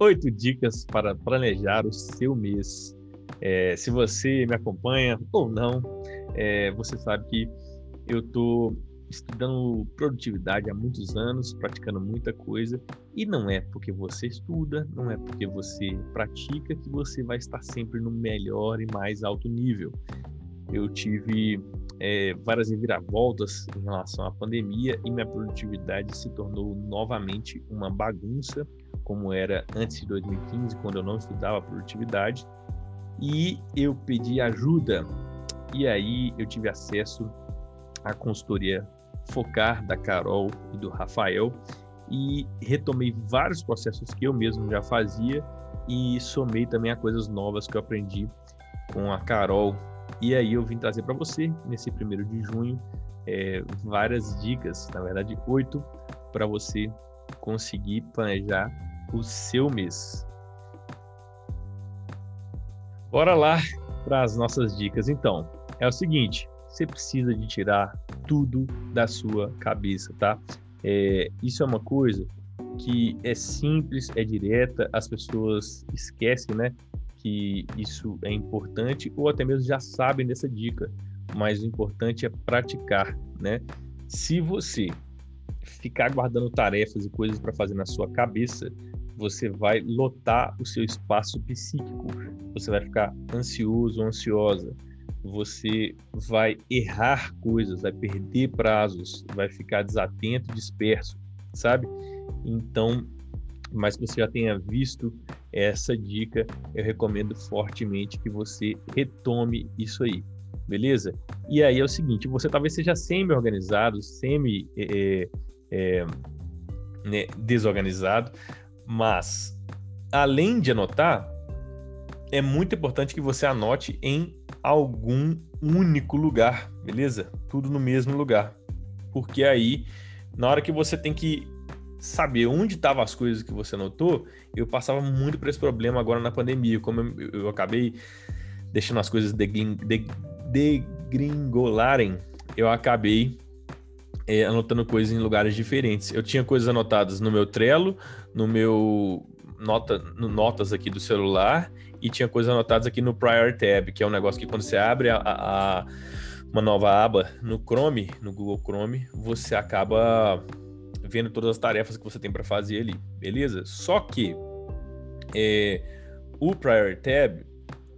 oito dicas para planejar o seu mês. É, se você me acompanha ou não, é, você sabe que eu estou estudando produtividade há muitos anos, praticando muita coisa, e não é porque você estuda, não é porque você pratica que você vai estar sempre no melhor e mais alto nível. Eu tive é, várias reviravoltas em relação à pandemia e minha produtividade se tornou novamente uma bagunça, como era antes de 2015, quando eu não estudava produtividade. E eu pedi ajuda, e aí eu tive acesso à consultoria Focar da Carol e do Rafael e retomei vários processos que eu mesmo já fazia e somei também a coisas novas que eu aprendi com a Carol. E aí eu vim trazer para você, nesse primeiro de junho, é, várias dicas, na verdade oito, para você conseguir planejar o seu mês. Bora lá para as nossas dicas. Então, é o seguinte: você precisa de tirar tudo da sua cabeça, tá? É, isso é uma coisa que é simples, é direta, as pessoas esquecem, né? Que isso é importante ou até mesmo já sabem dessa dica, mas o importante é praticar, né? Se você ficar guardando tarefas e coisas para fazer na sua cabeça, você vai lotar o seu espaço psíquico, você vai ficar ansioso, ansiosa você vai errar coisas, vai perder prazos, vai ficar desatento, disperso, sabe? Então, mas que você já tenha visto essa dica, eu recomendo fortemente que você retome isso aí, beleza? E aí é o seguinte, você talvez seja semi-organizado, semi é, é, né, desorganizado, mas além de anotar, é muito importante que você anote em algum único lugar, beleza? Tudo no mesmo lugar. Porque aí, na hora que você tem que saber onde estavam as coisas que você anotou, eu passava muito por esse problema agora na pandemia. Como eu, eu acabei deixando as coisas degringolarem, eu acabei é, anotando coisas em lugares diferentes. Eu tinha coisas anotadas no meu Trello, no meu nota, no notas aqui do celular e tinha coisas anotadas aqui no Prior Tab, que é um negócio que quando você abre a, a, uma nova aba no Chrome, no Google Chrome, você acaba vendo todas as tarefas que você tem para fazer ali, beleza? Só que é, o Prior Tab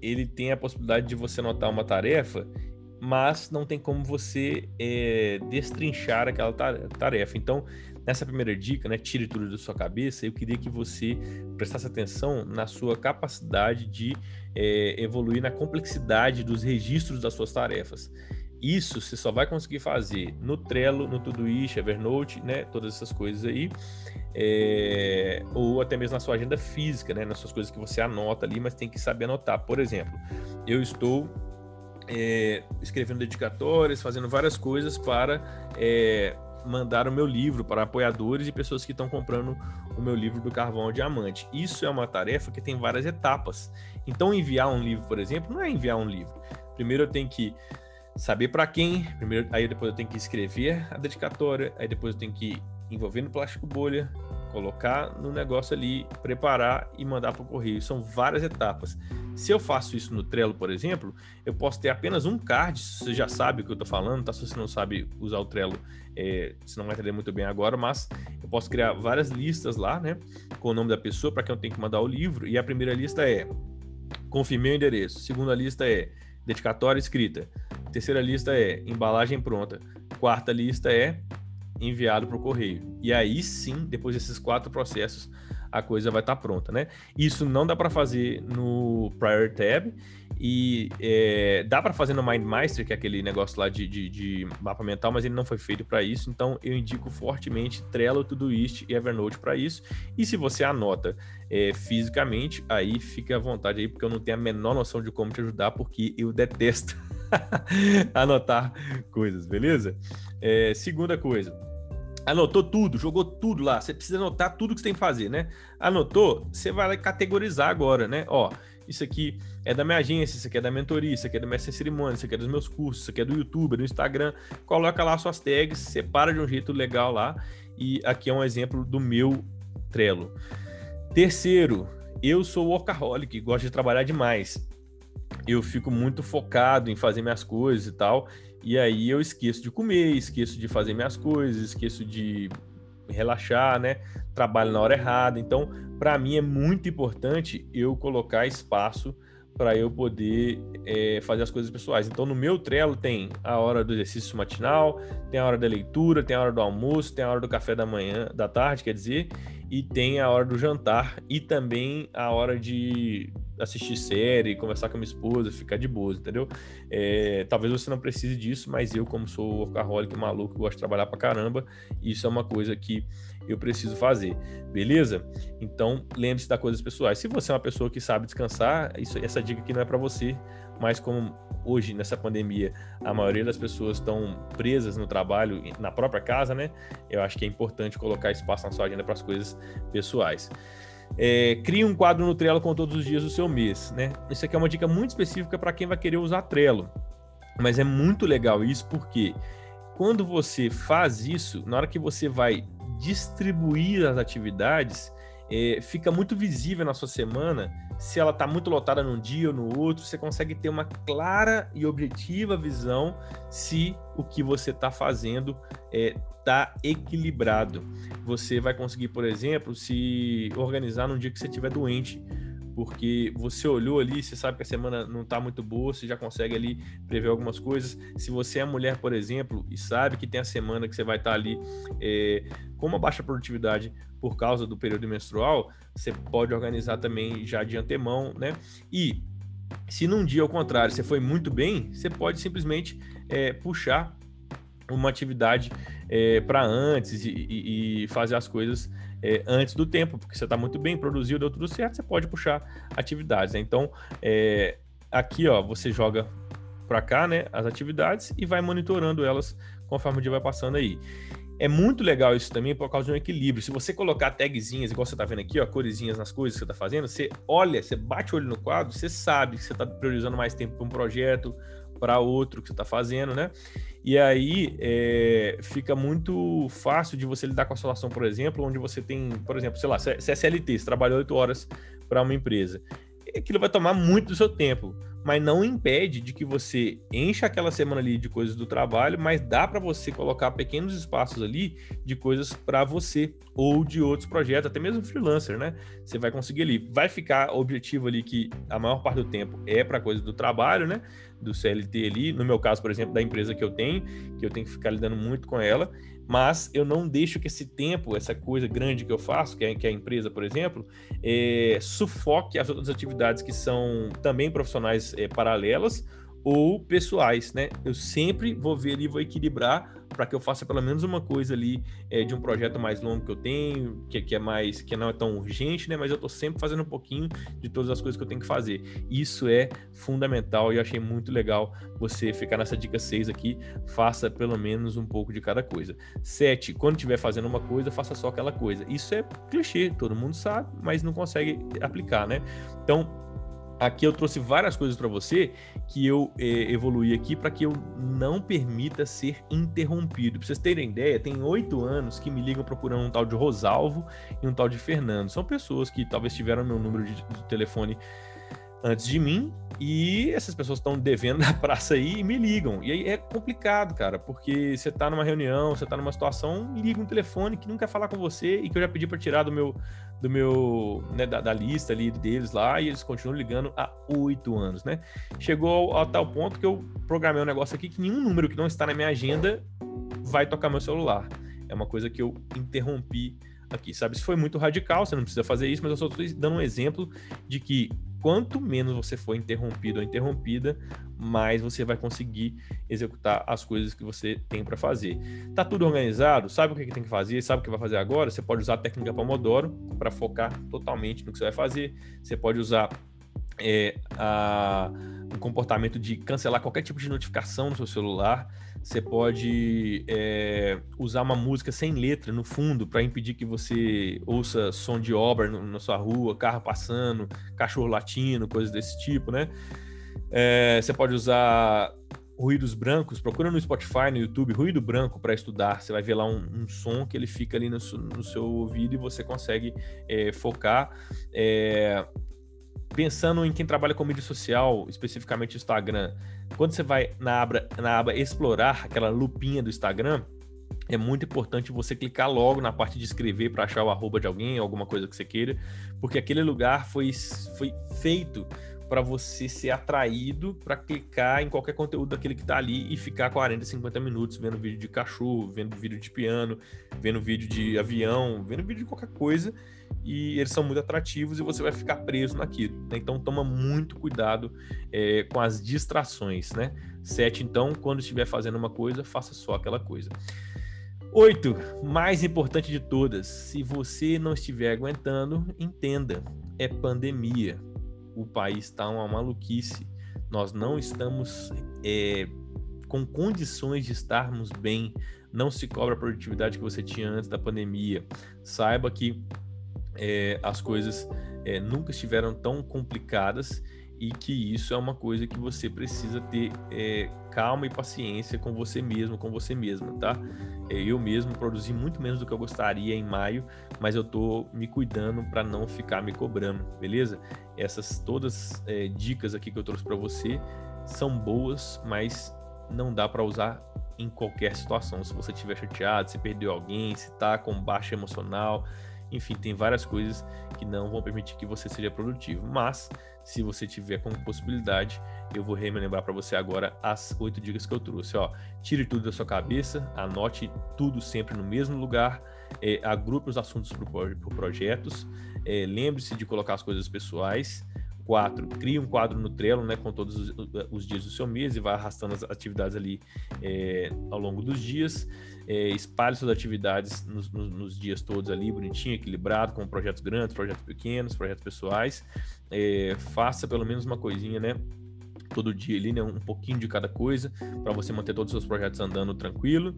ele tem a possibilidade de você anotar uma tarefa, mas não tem como você é, destrinchar aquela tarefa. Então, Nessa primeira dica, né, tire tudo da sua cabeça, eu queria que você prestasse atenção na sua capacidade de é, evoluir na complexidade dos registros das suas tarefas. Isso você só vai conseguir fazer no Trello, no Todoist, Evernote, né, todas essas coisas aí, é, ou até mesmo na sua agenda física, né, nas suas coisas que você anota ali, mas tem que saber anotar. Por exemplo, eu estou é, escrevendo dedicatórias, fazendo várias coisas para é, mandar o meu livro para apoiadores e pessoas que estão comprando o meu livro do Carvão ao Diamante. Isso é uma tarefa que tem várias etapas. Então, enviar um livro, por exemplo, não é enviar um livro. Primeiro eu tenho que saber para quem, primeiro, aí depois eu tenho que escrever a dedicatória, aí depois eu tenho que envolver no plástico bolha, colocar no negócio ali, preparar e mandar para o correio. São várias etapas. Se eu faço isso no Trello, por exemplo, eu posso ter apenas um card, você já sabe o que eu estou falando, tá? Se você não sabe usar o Trello, é, você não vai entender muito bem agora, mas eu posso criar várias listas lá, né? Com o nome da pessoa para quem eu tenho que mandar o livro. E a primeira lista é confirmei o endereço. Segunda lista é dedicatória escrita. Terceira lista é embalagem pronta. Quarta lista é enviado para o correio. E aí sim, depois desses quatro processos, a coisa vai estar tá pronta, né? Isso não dá para fazer no Prior Tab e é, dá para fazer no MindMeister, que é aquele negócio lá de, de, de mapa mental, mas ele não foi feito para isso. Então eu indico fortemente Trello, Todoist e Evernote para isso. E se você anota é, fisicamente, aí fica à vontade aí, porque eu não tenho a menor noção de como te ajudar, porque eu detesto anotar coisas, beleza? É, segunda coisa Anotou tudo, jogou tudo lá. Você precisa anotar tudo que você tem que fazer, né? Anotou, você vai categorizar agora, né? Ó, isso aqui é da minha agência, isso aqui é da mentoria, isso aqui é da minha cerimônia, isso aqui é dos meus cursos, isso aqui é do YouTube, do Instagram. Coloca lá suas tags, separa de um jeito legal lá. E aqui é um exemplo do meu Trello. Terceiro, eu sou workaholic, gosto de trabalhar demais. Eu fico muito focado em fazer minhas coisas e tal, e aí eu esqueço de comer, esqueço de fazer minhas coisas, esqueço de relaxar, né? Trabalho na hora errada. Então, para mim é muito importante eu colocar espaço para eu poder é, fazer as coisas pessoais. Então, no meu Trello tem a hora do exercício matinal, tem a hora da leitura, tem a hora do almoço, tem a hora do café da manhã, da tarde, quer dizer, e tem a hora do jantar e também a hora de assistir série, conversar com a minha esposa, ficar de boa, entendeu? É, talvez você não precise disso, mas eu, como sou workaholic maluco, gosto de trabalhar pra caramba, isso é uma coisa que eu preciso fazer, beleza? Então, lembre-se das coisas pessoais. Se você é uma pessoa que sabe descansar, isso, essa dica aqui não é para você, mas como hoje, nessa pandemia, a maioria das pessoas estão presas no trabalho, na própria casa, né? Eu acho que é importante colocar espaço na sua agenda para as coisas pessoais. É, crie um quadro no Trello com todos os dias do seu mês, né? Isso aqui é uma dica muito específica para quem vai querer usar Trello. Mas é muito legal isso porque quando você faz isso, na hora que você vai distribuir as atividades, é, fica muito visível na sua semana se ela está muito lotada num dia ou no outro, você consegue ter uma clara e objetiva visão se o que você está fazendo está é, equilibrado. Você vai conseguir, por exemplo, se organizar num dia que você estiver doente porque você olhou ali, você sabe que a semana não está muito boa, você já consegue ali prever algumas coisas. Se você é mulher, por exemplo, e sabe que tem a semana que você vai estar tá ali é, com uma baixa produtividade por causa do período menstrual, você pode organizar também já de antemão, né? E se num dia ao contrário você foi muito bem, você pode simplesmente é, puxar uma atividade é, para antes e, e, e fazer as coisas é, antes do tempo, porque você está muito bem, produziu, deu tudo certo, você pode puxar atividades. Né? Então, é, aqui ó, você joga para cá né, as atividades e vai monitorando elas conforme o dia vai passando aí. É muito legal isso também por causa de um equilíbrio. Se você colocar tagzinhas, igual você está vendo aqui, ó, coresinhas nas coisas que você está fazendo, você olha, você bate o olho no quadro, você sabe que você está priorizando mais tempo para um projeto, para outro que você está fazendo, né? E aí é, fica muito fácil de você lidar com a situação, por exemplo, onde você tem, por exemplo, sei lá, CSLT, você trabalha oito horas para uma empresa. Aquilo vai tomar muito do seu tempo mas não impede de que você encha aquela semana ali de coisas do trabalho, mas dá para você colocar pequenos espaços ali de coisas para você ou de outros projetos, até mesmo freelancer, né? Você vai conseguir ali, vai ficar objetivo ali que a maior parte do tempo é para coisa do trabalho, né? Do CLT ali, no meu caso, por exemplo, da empresa que eu tenho, que eu tenho que ficar lidando muito com ela, mas eu não deixo que esse tempo, essa coisa grande que eu faço, que é, que é a empresa, por exemplo, é, sufoque as outras atividades que são também profissionais é, paralelas ou pessoais, né? Eu sempre vou ver ali, vou equilibrar para que eu faça pelo menos uma coisa ali é, de um projeto mais longo que eu tenho, que, que, é mais, que não é tão urgente, né? Mas eu estou sempre fazendo um pouquinho de todas as coisas que eu tenho que fazer. Isso é fundamental e eu achei muito legal você ficar nessa dica 6 aqui. Faça pelo menos um pouco de cada coisa. 7. Quando estiver fazendo uma coisa, faça só aquela coisa. Isso é clichê, todo mundo sabe, mas não consegue aplicar, né? Então, aqui eu trouxe várias coisas para você que eu é, evoluí aqui para que eu não permita ser interrompido. Para vocês terem ideia, tem oito anos que me ligam procurando um tal de Rosalvo e um tal de Fernando. São pessoas que talvez tiveram meu número de, de telefone antes de mim e essas pessoas estão devendo da praça aí e me ligam. E aí é complicado, cara, porque você tá numa reunião, você tá numa situação, liga um telefone que não quer falar com você e que eu já pedi para tirar do meu do meu né, da, da, lista ali deles lá e eles continuam ligando há oito anos, né? Chegou a tal ponto que eu programei um negócio aqui que nenhum número que não está na minha agenda vai tocar meu celular. É uma coisa que eu interrompi aqui, sabe? Isso foi muito radical, você não precisa fazer isso, mas eu só estou dando um exemplo de que quanto menos você for interrompido ou interrompida, mais você vai conseguir executar as coisas que você tem para fazer. Tá tudo organizado? Sabe o que, tem que fazer? Sabe o que vai fazer agora? Você pode usar a técnica Pomodoro para focar totalmente no que você vai fazer. Você pode usar é, a, o comportamento de cancelar qualquer tipo de notificação no seu celular. Você pode é, usar uma música sem letra no fundo para impedir que você ouça som de obra no, na sua rua, carro passando, cachorro latindo, coisas desse tipo, né? É, você pode usar ruídos brancos, procura no Spotify, no YouTube, ruído branco para estudar. Você vai ver lá um, um, som que ele fica ali no, no seu ouvido e você consegue é, focar. É, pensando em quem trabalha com mídia social, especificamente Instagram, quando você vai na aba, na aba explorar, aquela lupinha do Instagram, é muito importante você clicar logo na parte de escrever para achar o arroba de alguém, alguma coisa que você queira, porque aquele lugar foi, foi feito para você ser atraído para clicar em qualquer conteúdo daquele que está ali e ficar 40, 50 minutos vendo vídeo de cachorro, vendo vídeo de piano, vendo vídeo de avião, vendo vídeo de qualquer coisa e eles são muito atrativos e você vai ficar preso naquilo. Né? Então toma muito cuidado é, com as distrações, né? Sete, então, quando estiver fazendo uma coisa, faça só aquela coisa. Oito, mais importante de todas, se você não estiver aguentando, entenda, é pandemia. O país está uma maluquice. Nós não estamos é, com condições de estarmos bem. Não se cobra a produtividade que você tinha antes da pandemia. Saiba que é, as coisas é, nunca estiveram tão complicadas e que isso é uma coisa que você precisa ter é, calma e paciência com você mesmo, com você mesma, tá? É, eu mesmo produzi muito menos do que eu gostaria em maio, mas eu tô me cuidando para não ficar me cobrando, beleza? Essas todas é, dicas aqui que eu trouxe para você são boas, mas não dá para usar em qualquer situação. Se você estiver chateado, se perdeu alguém, se tá com baixa emocional, enfim, tem várias coisas que não vão permitir que você seja produtivo. Mas, se você tiver como possibilidade, eu vou relembrar para você agora as oito dicas que eu trouxe. Ó, tire tudo da sua cabeça, anote tudo sempre no mesmo lugar, é, agrupe os assuntos por, por projetos, é, lembre-se de colocar as coisas pessoais. Quatro, crie um quadro no Trello, né, com todos os, os dias do seu mês e vai arrastando as atividades ali é, ao longo dos dias é, espalhe suas atividades nos, nos, nos, dias todos ali, bonitinho, equilibrado, com projetos grandes, projetos pequenos, projetos pessoais. É, faça pelo menos uma coisinha, né? todo dia ali, né, um pouquinho de cada coisa, para você manter todos os seus projetos andando tranquilo.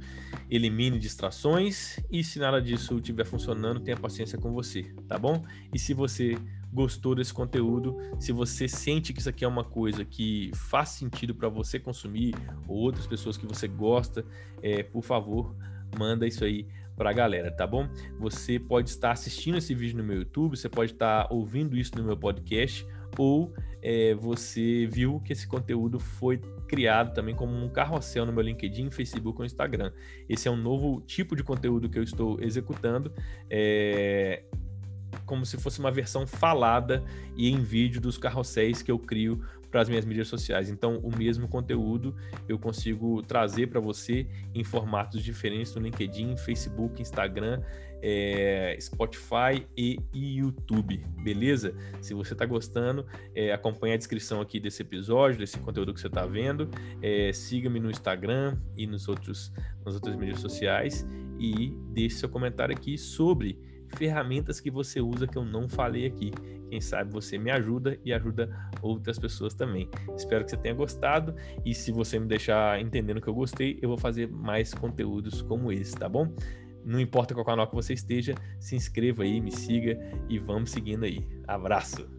Elimine distrações e se nada disso estiver funcionando, tenha paciência com você, tá bom? E se você gostou desse conteúdo, se você sente que isso aqui é uma coisa que faz sentido para você consumir ou outras pessoas que você gosta, é, por favor, manda isso aí para a galera, tá bom? Você pode estar assistindo esse vídeo no meu YouTube, você pode estar ouvindo isso no meu podcast, ou é, você viu que esse conteúdo foi criado também como um carrossel no meu LinkedIn, Facebook ou Instagram. Esse é um novo tipo de conteúdo que eu estou executando. É, como se fosse uma versão falada e em vídeo dos carrosséis que eu crio para as minhas mídias sociais. Então, o mesmo conteúdo eu consigo trazer para você em formatos diferentes no LinkedIn, Facebook, Instagram, é, Spotify e YouTube, beleza? Se você está gostando, é, acompanhe a descrição aqui desse episódio, desse conteúdo que você está vendo. É, Siga-me no Instagram e nos outros, nas outras mídias sociais e deixe seu comentário aqui sobre ferramentas que você usa que eu não falei aqui. Quem sabe você me ajuda e ajuda outras pessoas também. Espero que você tenha gostado e se você me deixar entendendo que eu gostei, eu vou fazer mais conteúdos como esse, tá bom? Não importa qual canal que você esteja, se inscreva aí, me siga e vamos seguindo aí. Abraço!